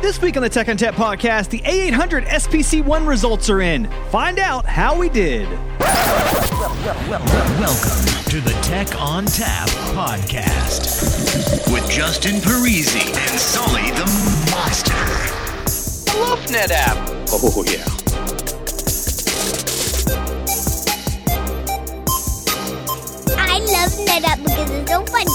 This week on the Tech ONTAP podcast, the A800 SPC1 results are in. Find out how we did. Welcome to the Tech ONTAP podcast with Justin Parisi and Sully the Monster. I love NetApp. Oh, yeah. I love NetApp because it's so funny.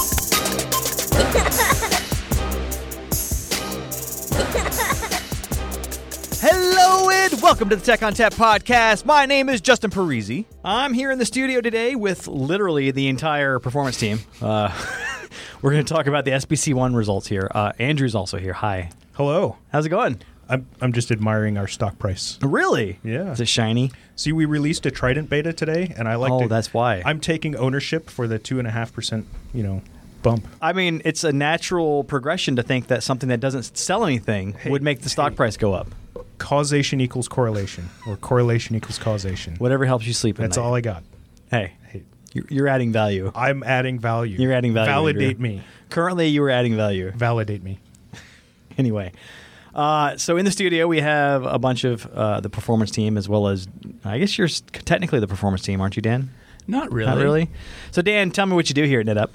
Welcome to the Tech ONTAP podcast. My name is Justin Parisi. I'm here in the studio today with literally the entire performance team. Uh, we're going to talk about the SPC1 results here. Uh, Andrew's also here. Hi. Hello. How's it going? I'm, I'm just admiring our stock price. Really? Yeah. Is it shiny? See, we released a Trident beta today, and I like. Oh, to, that's why. I'm taking ownership for the two and a half percent, you know, bump. I mean, it's a natural progression to think that something that doesn't sell anything would make the stock price go up. Causation equals correlation, or correlation equals causation. Whatever helps you sleep at That's night. all I got. Hey, Hey, you're, you're adding value. I'm adding value. You're adding value. Validate Andrew. me. Currently, you are adding value. Validate me. Anyway, uh, so in the studio we have a bunch of uh, the performance team as well as I guess you're technically the performance team, aren't you, Dan? Not really. Not really. So Dan, tell me what you do here at NetApp.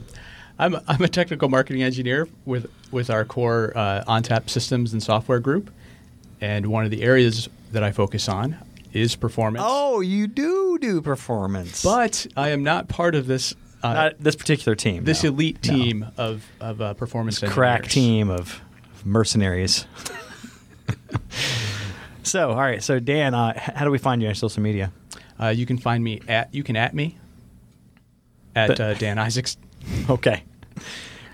I'm, I'm a technical marketing engineer with with our core uh, ONTAP systems and software group, and one of the areas that I focus on is performance. Oh, you do do performance, but I am not part of this uh, not this particular team. this no. elite No. team of of uh, performance crack team of of mercenaries. so, all right. So, Dan, uh, how do we find you on social media? Uh, you can find me at you can at me at But- uh, Dan Isaacs. Okay.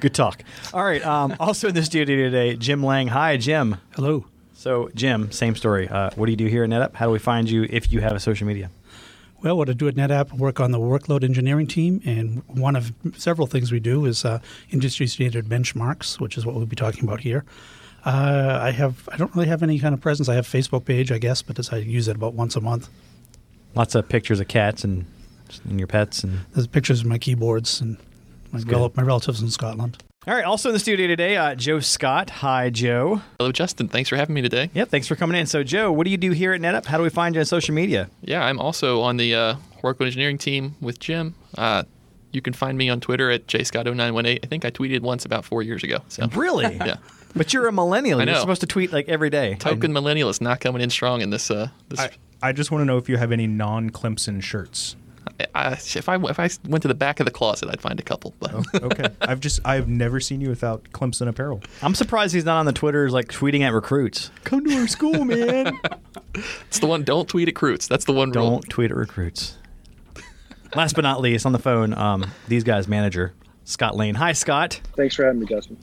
Good talk. All right. Um, also in the studio today, Jim Lang. Hi, Jim. Hello. So, Jim, same story. Uh, what do you do here at NetApp? How do we find you if you have a social media? Well, what I do at NetApp, I work on the workload engineering team, and one of several things we do is uh, industry standard benchmarks, which is what we'll be talking about here. Uh, I have I don't really have any kind of presence. I have a Facebook page, I guess, but I use it about once a month. Lots of pictures of cats and, and your pets. And There's pictures of my keyboards and my, rel- my relatives in Scotland. All right. Also in the studio today, uh, Joe Scott. Hi, Joe. Hello, Justin. Thanks for having me today. Yep. Thanks for coming in. So, Joe, what do you do here at NetApp? How do we find you on social media? Yeah, I'm also on the uh, workload engineering team with Jim. Uh, you can find me on Twitter at jscott0918. I think I tweeted once about four years ago. So Really? yeah, But you're a millennial. I You're know. supposed to tweet like every day. token millennial is not coming in strong in this. Uh, this. I, I just want to know if you have any non-Clemson shirts. I, if I if I went to the back of the closet, I'd find a couple. But Okay. I've just I've never seen you without Clemson apparel. I'm surprised he's not on the Twitters like tweeting at recruits. Come to our school, man. it's the one. Don't tweet at recruits. That's the one. Don't tweet at recruits. Last but not least, on the phone, um, these guys' manager, Scott Lane. Hi, Scott. Thanks for having me, Justin.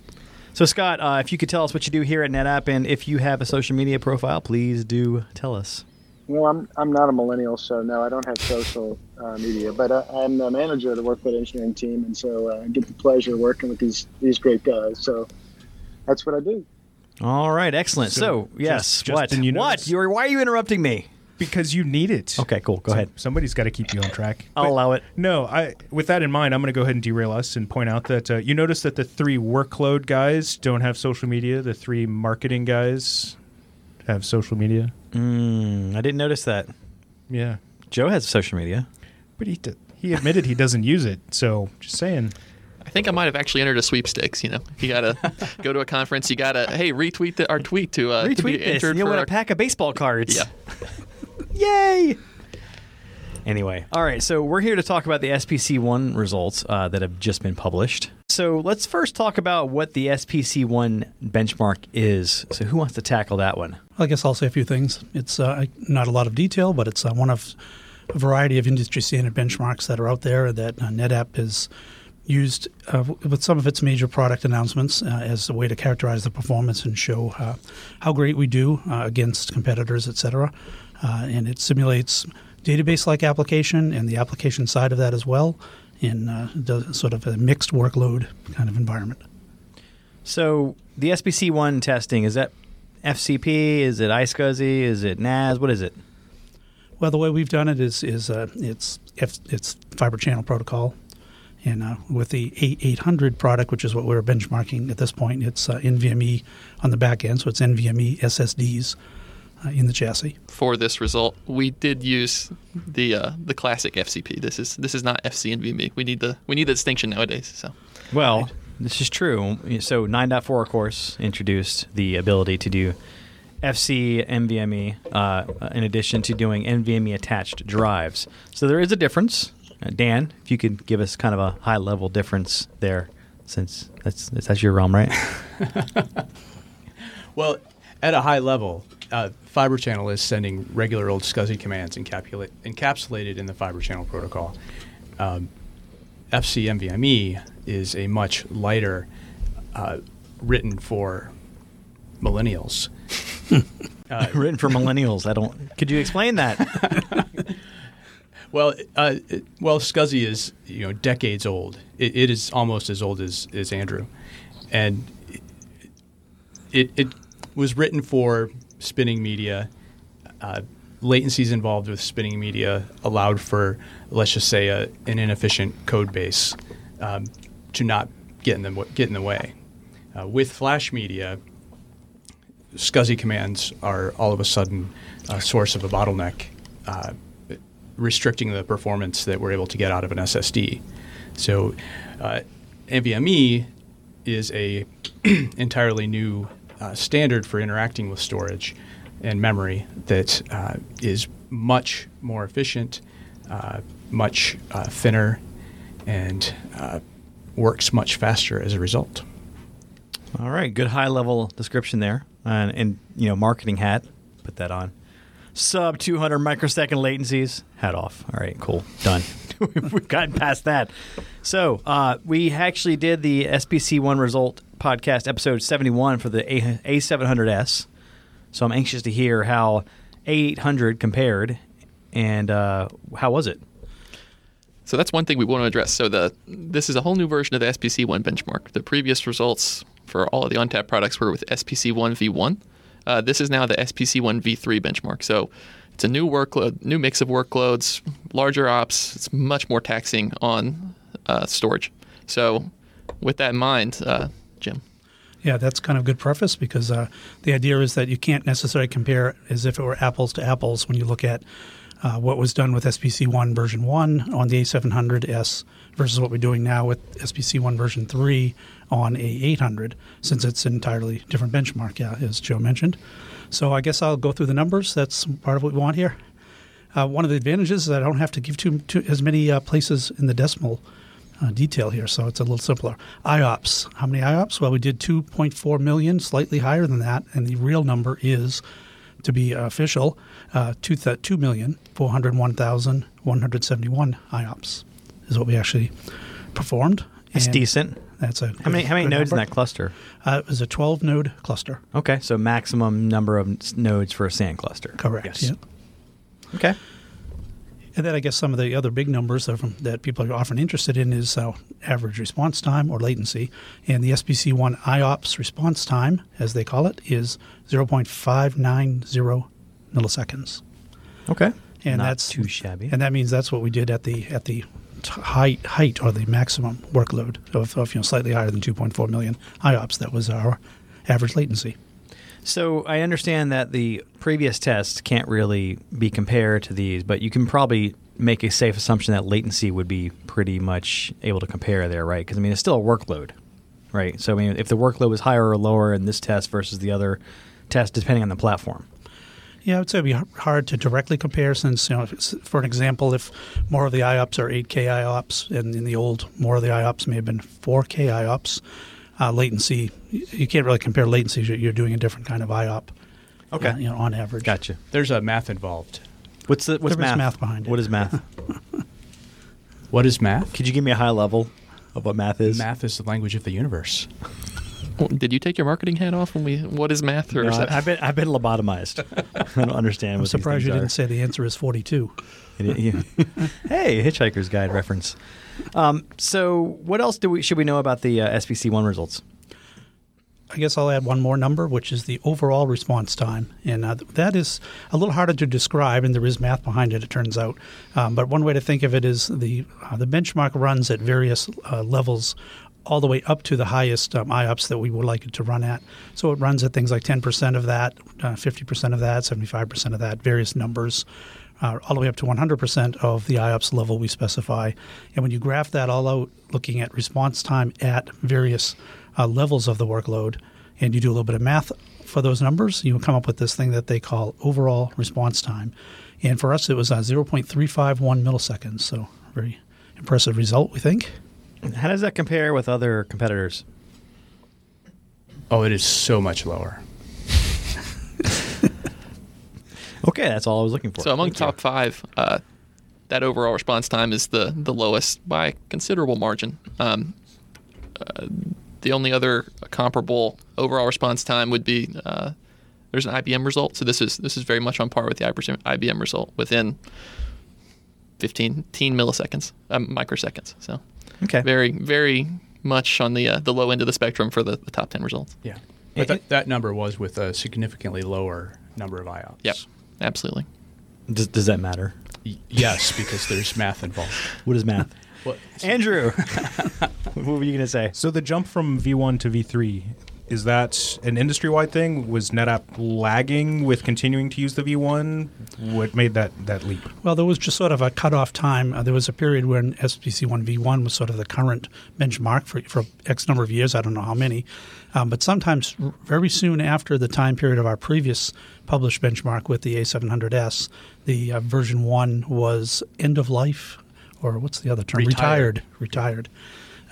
So, Scott, uh, if you could tell us what you do here at NetApp, and if you have a social media profile, please do tell us. Well, I'm I'm not a millennial, so no, I don't have social uh, media, but uh, I'm the manager of the workload engineering team, and so uh, I get the pleasure of working with these these great guys. So that's what I do. All right, excellent. So, So, yes, just- what? Justin, you what? You're, why are you interrupting me? Because you need it. Okay, cool. Go So- ahead. Somebody's got to keep you on track. I'll But- allow it. No, I. With that in mind, I'm going to go ahead and derail us and point out that uh, you notice that the three workload guys don't have social media. The three marketing guys have social media. Mm, I didn't notice that. Yeah, Joe has social media. but he d- he admitted he doesn't use it. So just saying. I think I might have actually entered a sweepstakes. You know, you gotta go to a conference. You gotta hey retweet the, our tweet to uh, to Retweet be this, entered you'll for win our- a pack of baseball cards. Yeah. Yay! Anyway, all right, so we're here to talk about the SPC1 results uh, that have just been published. So let's first talk about what the SPC1 benchmark is. So, who wants to tackle that one? I guess I'll say a few things. It's uh, not a lot of detail, but it's uh, one of a variety of industry standard benchmarks that are out there that uh, NetApp has used uh, with some of its major product announcements uh, as a way to characterize the performance and show uh, how great we do against competitors, et cetera. And it simulates database-like application and the application side of that as well in uh, sort of a mixed workload kind of environment. So, the SPC1 testing is that FCP? Is it iSCSI? Is it NAS? What is it? Well, the way we've done it is is uh, it's F, it's fiber channel protocol, And uh, with the A800 product, which is what we're benchmarking at this point, it's uh, NVMe on the back end, so it's NVMe SSDs uh, in the chassis. For this result, we did use the uh, the classic FCP. This is this is not FC NVMe. We need the we need the distinction nowadays. So Well, this is true. So 9.4, of course, introduced the ability to do FC NVMe uh, in addition to doing NVMe attached drives. So there is a difference. Uh, Dan, if you could give us kind of a high level difference there, since that's that's your realm, right? Well, at a high level, uh, Fiber Channel is sending regular old SCSI commands encapsulate, encapsulated in the Fiber Channel protocol. Um, FC NVMe is a much lighter, uh, written for millennials. Uh, Written for millennials. I don't. Could you explain that? Well, uh, it- well, SCSI is you know decades old. It, it is almost as old as, as Andrew, and it it was written for spinning media. Uh, latencies involved with spinning media allowed for, let's just say, a, an inefficient code base um, to not get in the get in the way. Uh, with flash media, SCSI commands are all of a sudden a source of a bottleneck, uh, restricting the performance that we're able to get out of an SSD. So, uh, NVMe is a entirely new uh, standard for interacting with storage and memory that uh, is much more efficient, uh, much uh, thinner, and uh, works much faster as a result. All right, good high level description there, and, and you know, marketing hat. Put that on. Sub 200 microsecond latencies. Hat off. All right, cool. Done. We've gotten past that. So uh, we actually did the SPC one result podcast episode 71 for the A- A700S. So I'm anxious to hear how A800 compared, and uh, how was it? So that's one thing we want to address. So the this is a whole new version of the SPC1 benchmark. The previous results for all of the ONTAP products were with SPC1 V1. Uh, this is now the SPC1 V3 benchmark. So it's a new workload, new mix of workloads, larger ops. It's much more taxing on uh, storage. So with that in mind, uh, Jim. Yeah, that's kind of good preface because uh, the idea is that you can't necessarily compare as if it were apples to apples when you look at uh, what was done with SPC 1 version 1 on the A700S versus what we're doing now with SPC 1 version 3 on A800, since it's an entirely different benchmark, yeah, as Joe mentioned. So I guess I'll go through the numbers. That's part of what we want here. Uh, one of the advantages is I don't have to give too as many uh, places in the decimal uh, detail here, so it's a little simpler. IOPS. How many IOPS? Well, we did 2.4 million, slightly higher than that, and the real number is, to be official, uh, 2, th- 2,401,171 IOPS is what we actually performed. It's And decent. That's a How many how many nodes in that cluster? Uh, it was a 12 node cluster. Okay, so maximum number of nodes for a SAN cluster. Correct. Yes. Yeah. Okay. And then I guess some of the other big numbers that, people are often interested in is uh, average response time or latency. And the SPC1 IOPS response time, as they call it, is 0.590 milliseconds. Okay. And Not that's too shabby. And that means that's what we did at the at the t- height height or the maximum workload of, of you know slightly higher than 2.4 million IOPS. That was our average latency. So I understand that the previous tests can't really be compared to these, but you can probably make a safe assumption that latency would be pretty much able to compare there, right? Because I mean, it's still a workload, right? So I mean, if the workload was higher or lower in this test versus the other test, depending on the platform. Yeah, I would say it'd be hard to directly compare since, you know, for an example, if more of the IOPS are 8K IOPS and in the old, more of the IOPS may have been 4K IOPS, uh, latency. You can't really compare latencies. You're- You're doing a different kind of IOP. Okay. uh, you know, on average. Gotcha. There's a math involved. What's the what's There is math? math behind it. What is math? What is math? Could you give me a high level of what math is? Math is the language of the universe. Well, Did you take your marketing hat off when we? What is math? Or No, is that- I- I've been I've been lobotomized. I don't understand. I'm what surprised things you are. didn't say the answer is 42. Hey, Hitchhiker's Guide reference. Um, so, what else do we should we know about the uh, SPC one results? I guess I'll add one more number, which is the overall response time, and uh, that is a little harder to describe, and there is math behind it. It turns out, um, but one way to think of it is the uh, the benchmark runs at various uh, levels. All the way up to the highest um, IOPS that we would like it to run at. So it runs at things like 10% of that, uh, 50% of that, 75% of that, various numbers uh, all the way up to 100% of the IOPS level we specify. And when you graph that all out, looking at response time at various uh, levels of the workload, and you do a little bit of math for those numbers, you come up with this thing that they call overall response time. And for us, it was uh, 0.351 milliseconds. So, very impressive result, we think. How does that compare with other competitors? Oh, it is so much lower. Okay, that's all I was looking for. So among Thank you. top five, uh, that overall response time is the the lowest by a considerable margin. Um, uh, the only other comparable overall response time would be uh, there's an IBM result. So this is this is very much on par with the IBM result within 15, 15 milliseconds, um, microseconds. So Okay. very very much on the uh, the low end of the spectrum for the, the top ten results. Yeah. But that, that number was with a significantly lower number of IOPS. Yep, absolutely. Does, does that matter? Y- yes, because there's math involved. What is math? Well, Andrew, what were you going to say? So the jump from V1 to V3 is that an industry-wide thing? Was NetApp lagging with continuing to use the V1? What made that that leap? Well, there was just sort of a cutoff time. Uh, there was a period when SPC 1v1 was sort of the current benchmark for, for X number of years. I don't know how many. Um, but sometimes very soon after the time period of our previous published benchmark with the A700S, the uh, version 1 was end of life, or what's the other term? Retired. Retired.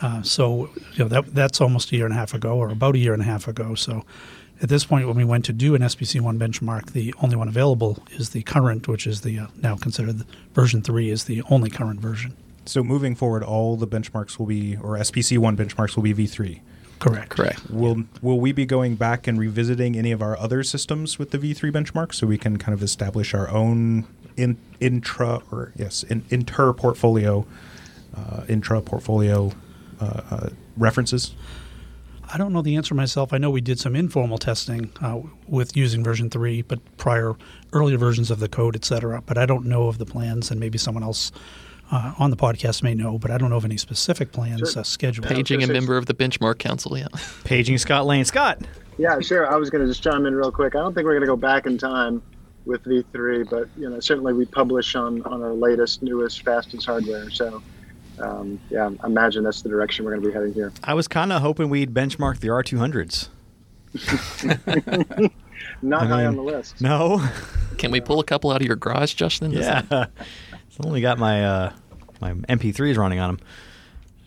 Uh, so you know that that's almost a year and a half ago, or about a year and a half ago. So at this point, when we went to do an SPC1 benchmark, the only one available is the current, which is the uh, now considered the version three is the only current version. So moving forward, all the benchmarks will be, or SPC1 benchmarks will be V3. Correct. Correct. Will will we be going back and revisiting any of our other systems with the V3 benchmark so we can kind of establish our own in, intra or yes in, inter portfolio uh, intra portfolio uh, uh, references? I don't know the answer myself. I know we did some informal testing uh, with using version three, but prior earlier versions of the code, et cetera. But I don't know of the plans, and maybe someone else uh, on the podcast may know. But I don't know of any specific plans Sure. uh, scheduled. Paging a member of the benchmark council. Yeah. Paging Scott Lane. Scott, Yeah, sure. I was going to just chime in real quick. I don't think we're going to go back in time with V3, but you know, certainly we publish on on our latest, newest, fastest hardware. So, um, yeah, I imagine that's the direction we're going to be heading here. I was kind of hoping we'd benchmark the R200s. Not I high mean, on the list. No? Can we pull a couple out of your garage, Justin? Is yeah. that- It's only got my uh, my MP3 is running on them.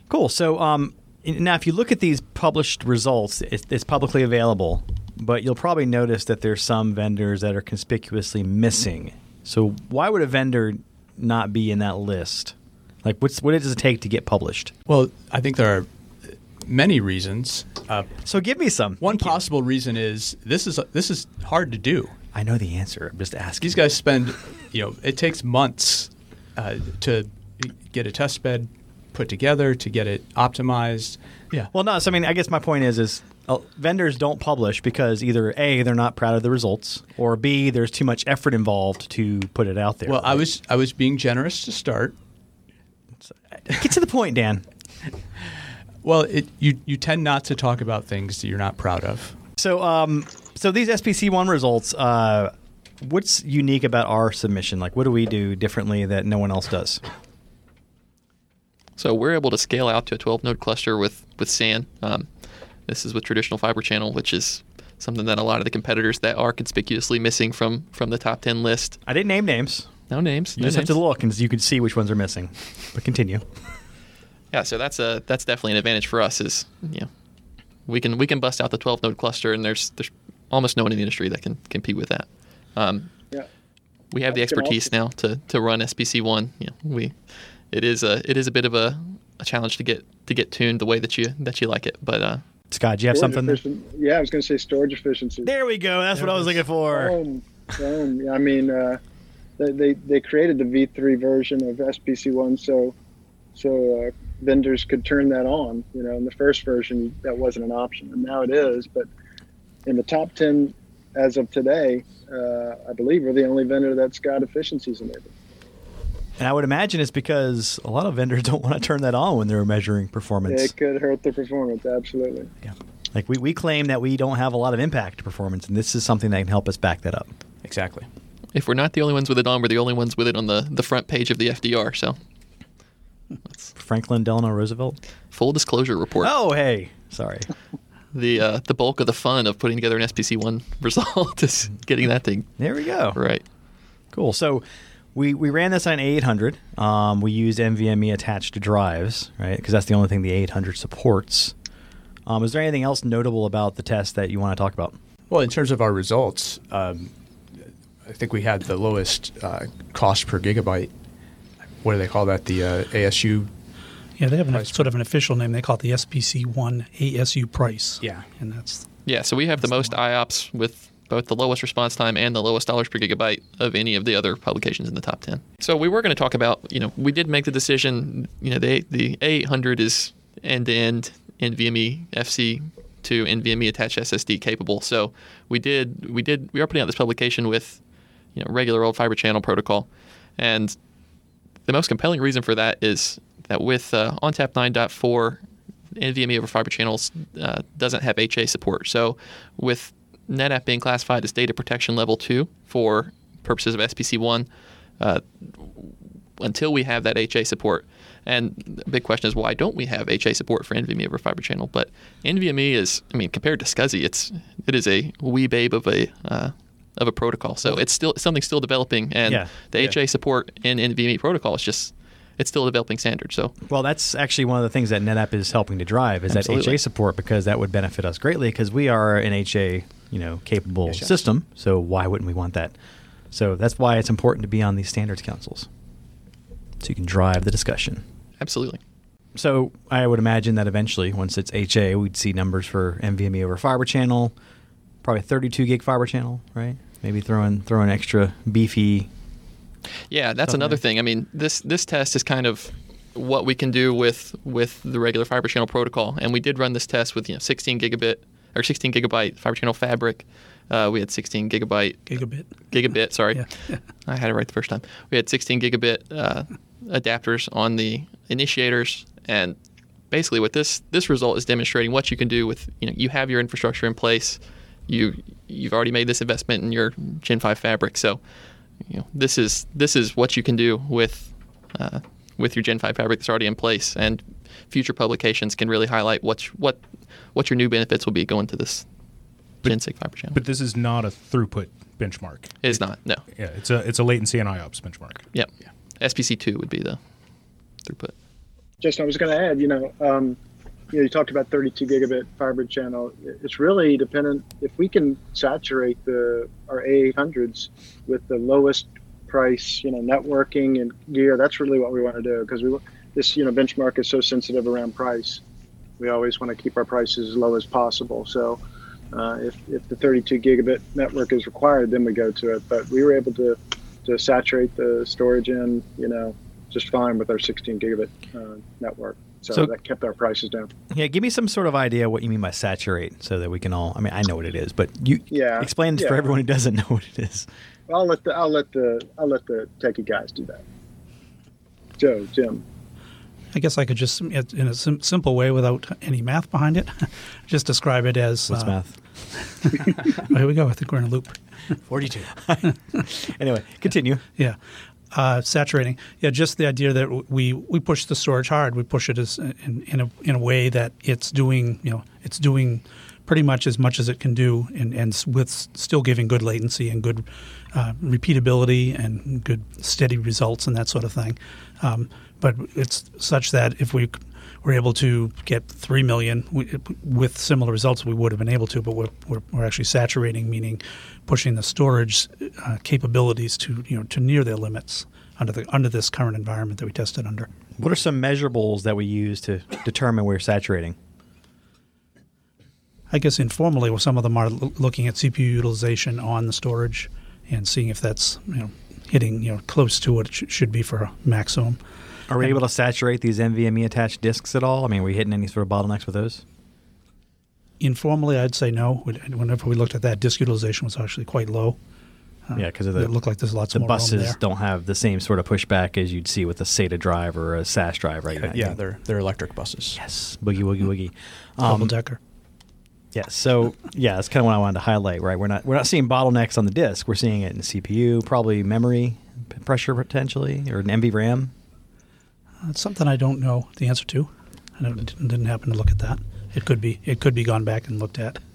Cool. So um, now, if you look at these published results, it's, it's publicly available, but you'll probably notice that there's some vendors that are conspicuously missing. So why would a vendor not be in that list? Like, what's what does it take to get published? Well, I think there are many reasons. Uh, So give me some. one Thank you. possible reason is this is this is hard to do. I know the answer. I'm just asking. These guys spend, you know, it takes months uh, to get a test bed put together, to get it optimized. Yeah. Well, no. So I mean, I guess my point is, is uh, vendors don't publish because either a they're not proud of the results, or b there's too much effort involved to put it out there. Well, I was I was being generous to start. get to the point, Dan. Well, it, you you tend not to talk about things that you're not proud of. So, um, so these SPC one results, uh, what's unique about our submission? Like, what do we do differently that no one else does? So we're able to scale out to a 12 node cluster with with SAN. Um, this is with traditional fiber channel, which is something that a lot of the competitors that are conspicuously missing from from the top 10 list. I didn't name names. No names. You no just have to look, and you can see which ones are missing. But continue. Yeah, so that's a that's definitely an advantage for us. Is you know, we can we can bust out the 12 node cluster, and there's there's almost no one in the industry that can compete with that. Um, Yeah. we have the That's gonna expertise now to, to run SPC one. You know, we it is a it is a bit of a, a challenge to get to get tuned the way that you that you like it, but uh, Scott, do you have Storage something? efficient- Yeah, I was going to say storage efficiency. There we go. That's what I was looking for. Boom, boom. I mean, uh, they, they they created the V3 version of SPC1 so so uh, vendors could turn that on. You know, in the first version that wasn't an option, and now it is. But in the top 10 as of today, uh, I believe we're the only vendor that's got efficiencies enabled. And I would imagine it's because a lot of vendors don't want to turn that on when they're measuring performance. It could hurt the performance, absolutely. Yeah. Like we, we claim that we don't have a lot of impact to performance, and this is something that can help us back that up. Exactly. If we're not the only ones with it on, we're the only ones with it on the, the front page of the FDR. So, Franklin Delano Roosevelt. full disclosure report. Oh, hey, sorry. The uh, the bulk of the fun of putting together an SPC one result is getting that thing There we go. right. Cool. So we, we ran this on 800. Um, we used NVMe attached drives, right? Because that's the only thing the 800 supports. Um, is there anything else notable about the test that you want to talk about? Well, in terms of our results, um, I think we had the lowest uh, cost per gigabyte. What do they call that? The uh, ASU. Yeah, they have an, sort of an official name. They call it the SPC1 ASU price. Yeah. And that's Yeah, so we have the most IOPS with both the lowest response time and the lowest dollars per gigabyte of any of the other publications in the top 10. So we were going to talk about, you know, we did make the decision, you know, the, the A800 is end-to-end NVMe FC to NVMe attached SSD capable. So we did, we did, we are putting out this publication with, you know, regular old fiber channel protocol. And the most compelling reason for that is that with uh, ONTAP 9.4, NVMe over fiber channels uh, doesn't have HA support. So with NetApp being classified as data protection level 2 for purposes of SPC1, uh, until we have that HA support, and the big question is why don't we have HA support for NVMe over fiber channel? But NVMe is, I mean, compared to SCSI, it's it is a wee babe of a uh, of a protocol. So it's still something still developing, and Yeah. the HA support in NVMe protocol is just it's still a developing standard. So Well, that's actually one of the things that NetApp is helping to drive is Absolutely. that HA support because that would benefit us greatly because we are an HA, you know, capable Yes, yes. system. So why wouldn't we want that? So that's why it's important to be on these standards councils, so you can drive the discussion. absolutely. So I would imagine that eventually, once it's HA, we'd see numbers for NVMe over fiber channel, probably 32 gig fiber channel, right? Maybe throwing throwing extra beefy. Yeah, that's Something another like- thing. I mean, this this test is kind of what we can do with with the regular fiber channel protocol, and we did run this test with you know 16 gigabit or 16 gigabyte fiber channel fabric. Uh, we had 16 gigabyte gigabit. gigabit. Sorry, Yeah. I had it right the first time. We had 16 gigabit uh, adapters on the initiators, and basically, what this this result is demonstrating what you can do with you know you have your infrastructure in place, you you've already made this investment in your Gen 5 fabric, so you know this is this is what you can do with uh, with your Gen 5 fabric that's already in place, and future publications can really highlight what what what your new benefits will be going to this Gen 6 fiber channel. But this is not a throughput benchmark. it is not no. Yeah, it's a it's a latency and IOPS benchmark. Yep. Yeah. SPC two would be the throughput. Justin, I was going to add, you know, um, you know, you talked about 32 gigabit fiber channel. It's really dependent if we can saturate the our A800s with the lowest price, you know, networking and gear. That's really what we want to do because we this you know benchmark is so sensitive around price. We always want to keep our prices as low as possible. So uh, if if the 32 gigabit network is required, then we go to it. But we were able to to saturate the storage in, you know, just fine with our 16 gigabit uh, network. So, So- that kept our prices down. Yeah, give me some sort of idea what you mean by saturate, so that we can all. I mean, I know what it is, but you Yeah, explain this for everyone who doesn't know what it is. I'll let the I'll let the I'll let the techie guys do that. Joe, Jim. I guess I could just, in a sim- simple way, without any math behind it, just describe it as. What's uh, math? oh, here we go. I think we're in a loop. 42. anyway, continue. Yeah. Uh, saturating. Yeah, just the idea that we we push the storage hard. We push it as in, in a in a way that it's doing you know it's doing pretty much as much as it can do, and and with still giving good latency and good uh, repeatability and good steady results and that sort of thing. Um, but it's such that if we were able to get three million we, with similar results, we would have been able to. But we're, we're, we're actually saturating, meaning pushing the storage uh, capabilities to you know to near their limits under the under this current environment that we tested under. What are some measurables that we use to determine we're saturating? I guess informally, well, some of them are l- looking at CPU utilization on the storage and seeing if that's you know hitting you know close to what it sh- should be for a maximum. Are we able to saturate these NVMe attached disks at all? I mean, are we hitting any sort of bottlenecks with those? informally, I'd say no. Whenever we looked at that, disk utilization was actually quite low. yeah, because it looked like there's lots the more room buses there. don't have the same sort of pushback as you'd see with a SATA drive or a SAS drive, right? Uh, yeah, they're they're electric buses. yes, boogie woogie woogie. Double Um, decker. Yeah, so yeah, that's kind of what I wanted to highlight, right? We're not we're not seeing bottlenecks on the disk. We're seeing it in CPU, probably memory pressure potentially, or an NVRAM. It's something I don't know the answer to. I don't, didn't didn't happen to look at that. It could be it could be gone back and looked at.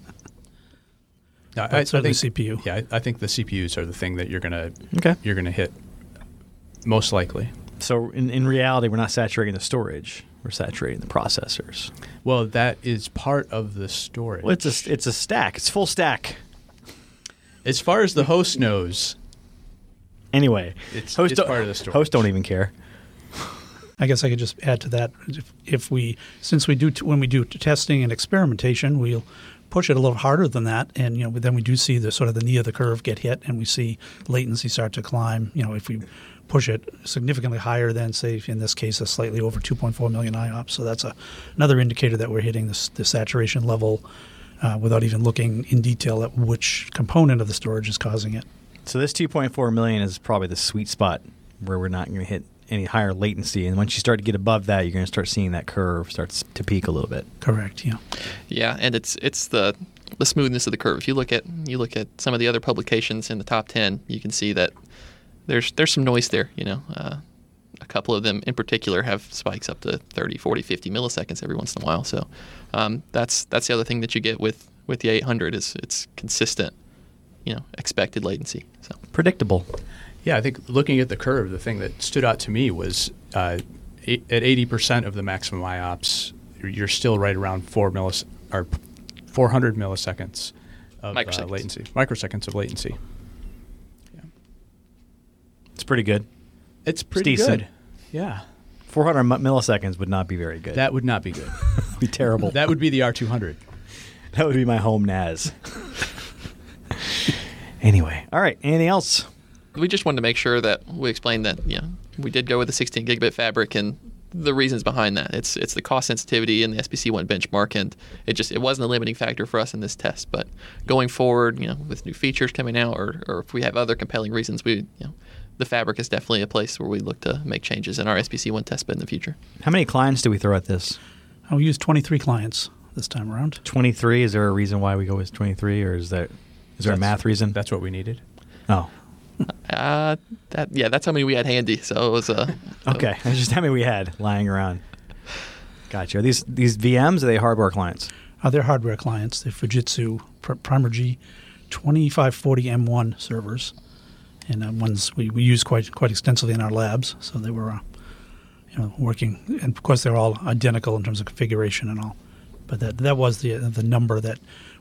No, But certainly CPU. Yeah, I, I think the CPUs are the thing that you're gonna Okay. you're gonna hit most likely. So in, in reality, we're not saturating the storage. We're saturating the processors. Well, that is part of the storage. Well, it's a it's a stack. It's full stack. as far as the host knows, Anyway, It's- host it's part of the storage. Hosts don't even care. I guess I could just add to that. If, if we, since we do, t- when we do testing and experimentation, we'll push it a little harder than that, and you know, then we do see the sort of the knee of the curve get hit, and we see latency start to climb. You know, if we push it significantly higher than, say, in this case, a slightly over 2.4 million IOPS, so that's a, another indicator that we're hitting this, the saturation level uh, without even looking in detail at which component of the storage is causing it. So this 2.4 million is probably the sweet spot where we're not going to hit any higher latency. And once you start to get above that, you're going to start seeing that curve starts to peak a little bit. Correct. Yeah. Yeah, and it's it's the the smoothness of the curve. If you look at you look at some of the other publications in the top ten, you can see that there's there's some noise there. You know, uh, a couple of them in particular have spikes up to 30, 40, 50 milliseconds every once in a while. So um, that's that's the other thing that you get with with the 800 is it's consistent. You know, expected latency. So Predictable. Yeah, I think looking at the curve, the thing that stood out to me was uh, eight, at 80% of the maximum IOPS, you're- you're still right around four millis or 400 milliseconds of uh, Microseconds. latency, microseconds of latency. Yeah. It's pretty good. It's pretty decent. good. Yeah, 400 milliseconds would not be very good. that would not be good. would be terrible. that would be the R200. That would be my home NAS. anyway, all right. Anything else? We just wanted to make sure that we explained that yeah we did go with the 16 gigabit fabric and the reasons behind that it's it's the cost sensitivity in the SPC1 benchmark and it just it wasn't a limiting factor for us in this test but going forward you know with new features coming out or, or if we have other compelling reasons we you know the fabric is definitely a place where we look to make changes in our SPC1 test bed in the future How many clients do we throw at this? I'll use 23 clients this time around. 23. Is there a reason why we go with 23, or is that is there a math reason? That's what we needed. oh, uh that yeah that's how many we had handy so it was uh okay. That's just how many we had lying around. Gotcha. Are these these VMs? Are they hardware clients? Uh, they're hardware clients. They're Fujitsu Pr- Primergy 2540 M1 servers, and uh, ones we, we use quite quite extensively in our labs. So they were, uh, you know, working, and of course they're all identical in terms of configuration and all. But that that was the the number that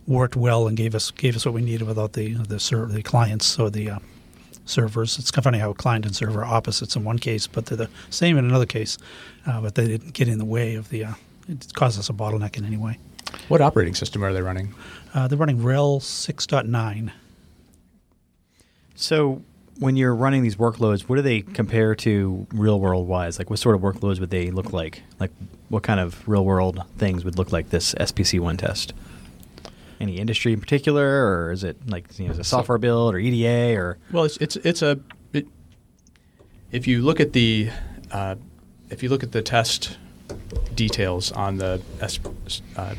worked well and gave us gave us what we needed without the the ser- the clients or the uh, servers. It's kind of funny how client and server are opposites in one case, but they're the same in another case. Uh, but they didn't get in the way of the. Uh, it caused us a bottleneck in any way. What operating system are they running? Uh, they're running RHEL 6.9. So when you're running these workloads, what do they compare to real world wise? Like what sort of workloads would they look like? Like what kind of real world things would look like this SPC one test? Any industry in particular, or is it like you know, is it a software build or EDA or Well, it's it's it's a. It, if you look at the, uh, if you look at the test details on the S, uh,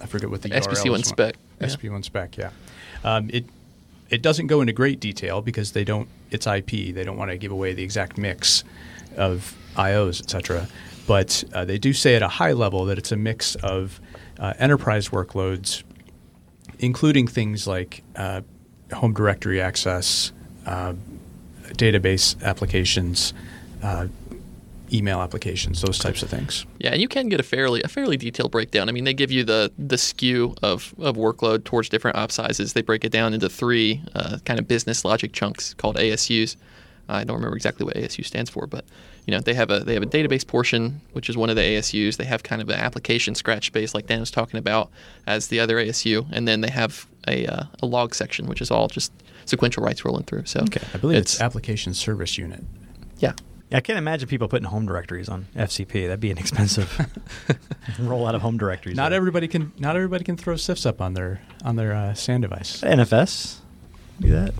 I forget what the URL SPC1 spec, yeah. SPC1 spec, yeah. Um, it it doesn't go into great detail because they don't. It's IP. They don't want to give away the exact mix of IOs, etc. But uh, they do say at a high level that it's a mix of uh, enterprise workloads, including things like uh, home directory access, uh, database applications, uh, email applications, those types of things. Yeah, and you can get a fairly a fairly detailed breakdown. I mean, they give you the the skew of, of workload towards different op sizes. They break it down into three uh, kind of business logic chunks called ASUs. I don't remember exactly what ASU stands for, but you know they have a they have a database portion, which is one of the ASUs. They have kind of an application scratch space, like Dan was talking about, as the other ASU, and then they have a uh, a log section, which is all just sequential writes rolling through. So Okay, I believe it's, application service unit. yeah, I can't imagine people putting home directories on FCP. That'd be an expensive rollout of home directories. Not there. everybody can. Not everybody can throw CIFS up on their on their uh, SAN device. NFS do that,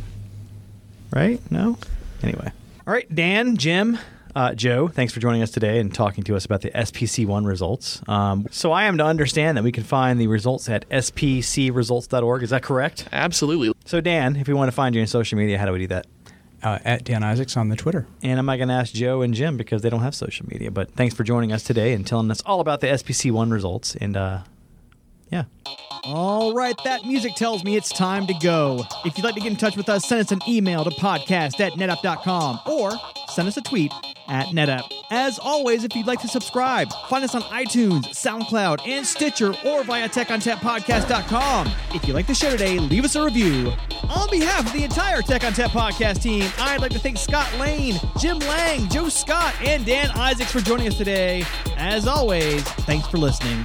right? No. Anyway, all right, Dan, Jim, uh, Joe, thanks for joining us today and talking to us about the SPC1 results. Um, so I am to understand that we can find the results at spcresults.org. Is that correct? Absolutely. So Dan, if we want to find you on social media, how do we do that? Uh, at Dan Isaacs on the Twitter. And I'm not going to ask Joe and Jim because they don't have social media. But thanks for joining us today and telling us all about the SPC1 results. And uh, yeah. All right, that music tells me it's time to go. If you'd like to get in touch with us, send us an email to podcast at netapp.com or send us a tweet at netapp. As always, if you'd like to subscribe, find us on iTunes, SoundCloud, and Stitcher or via techontappodcast.com. If you like the show today, leave us a review. On behalf of the entire Tech ONTAP podcast team, I'd like to thank Scott Lane, Jim Lang, Joe Scott, and Dan Isaacs for joining us today. As always, thanks for listening.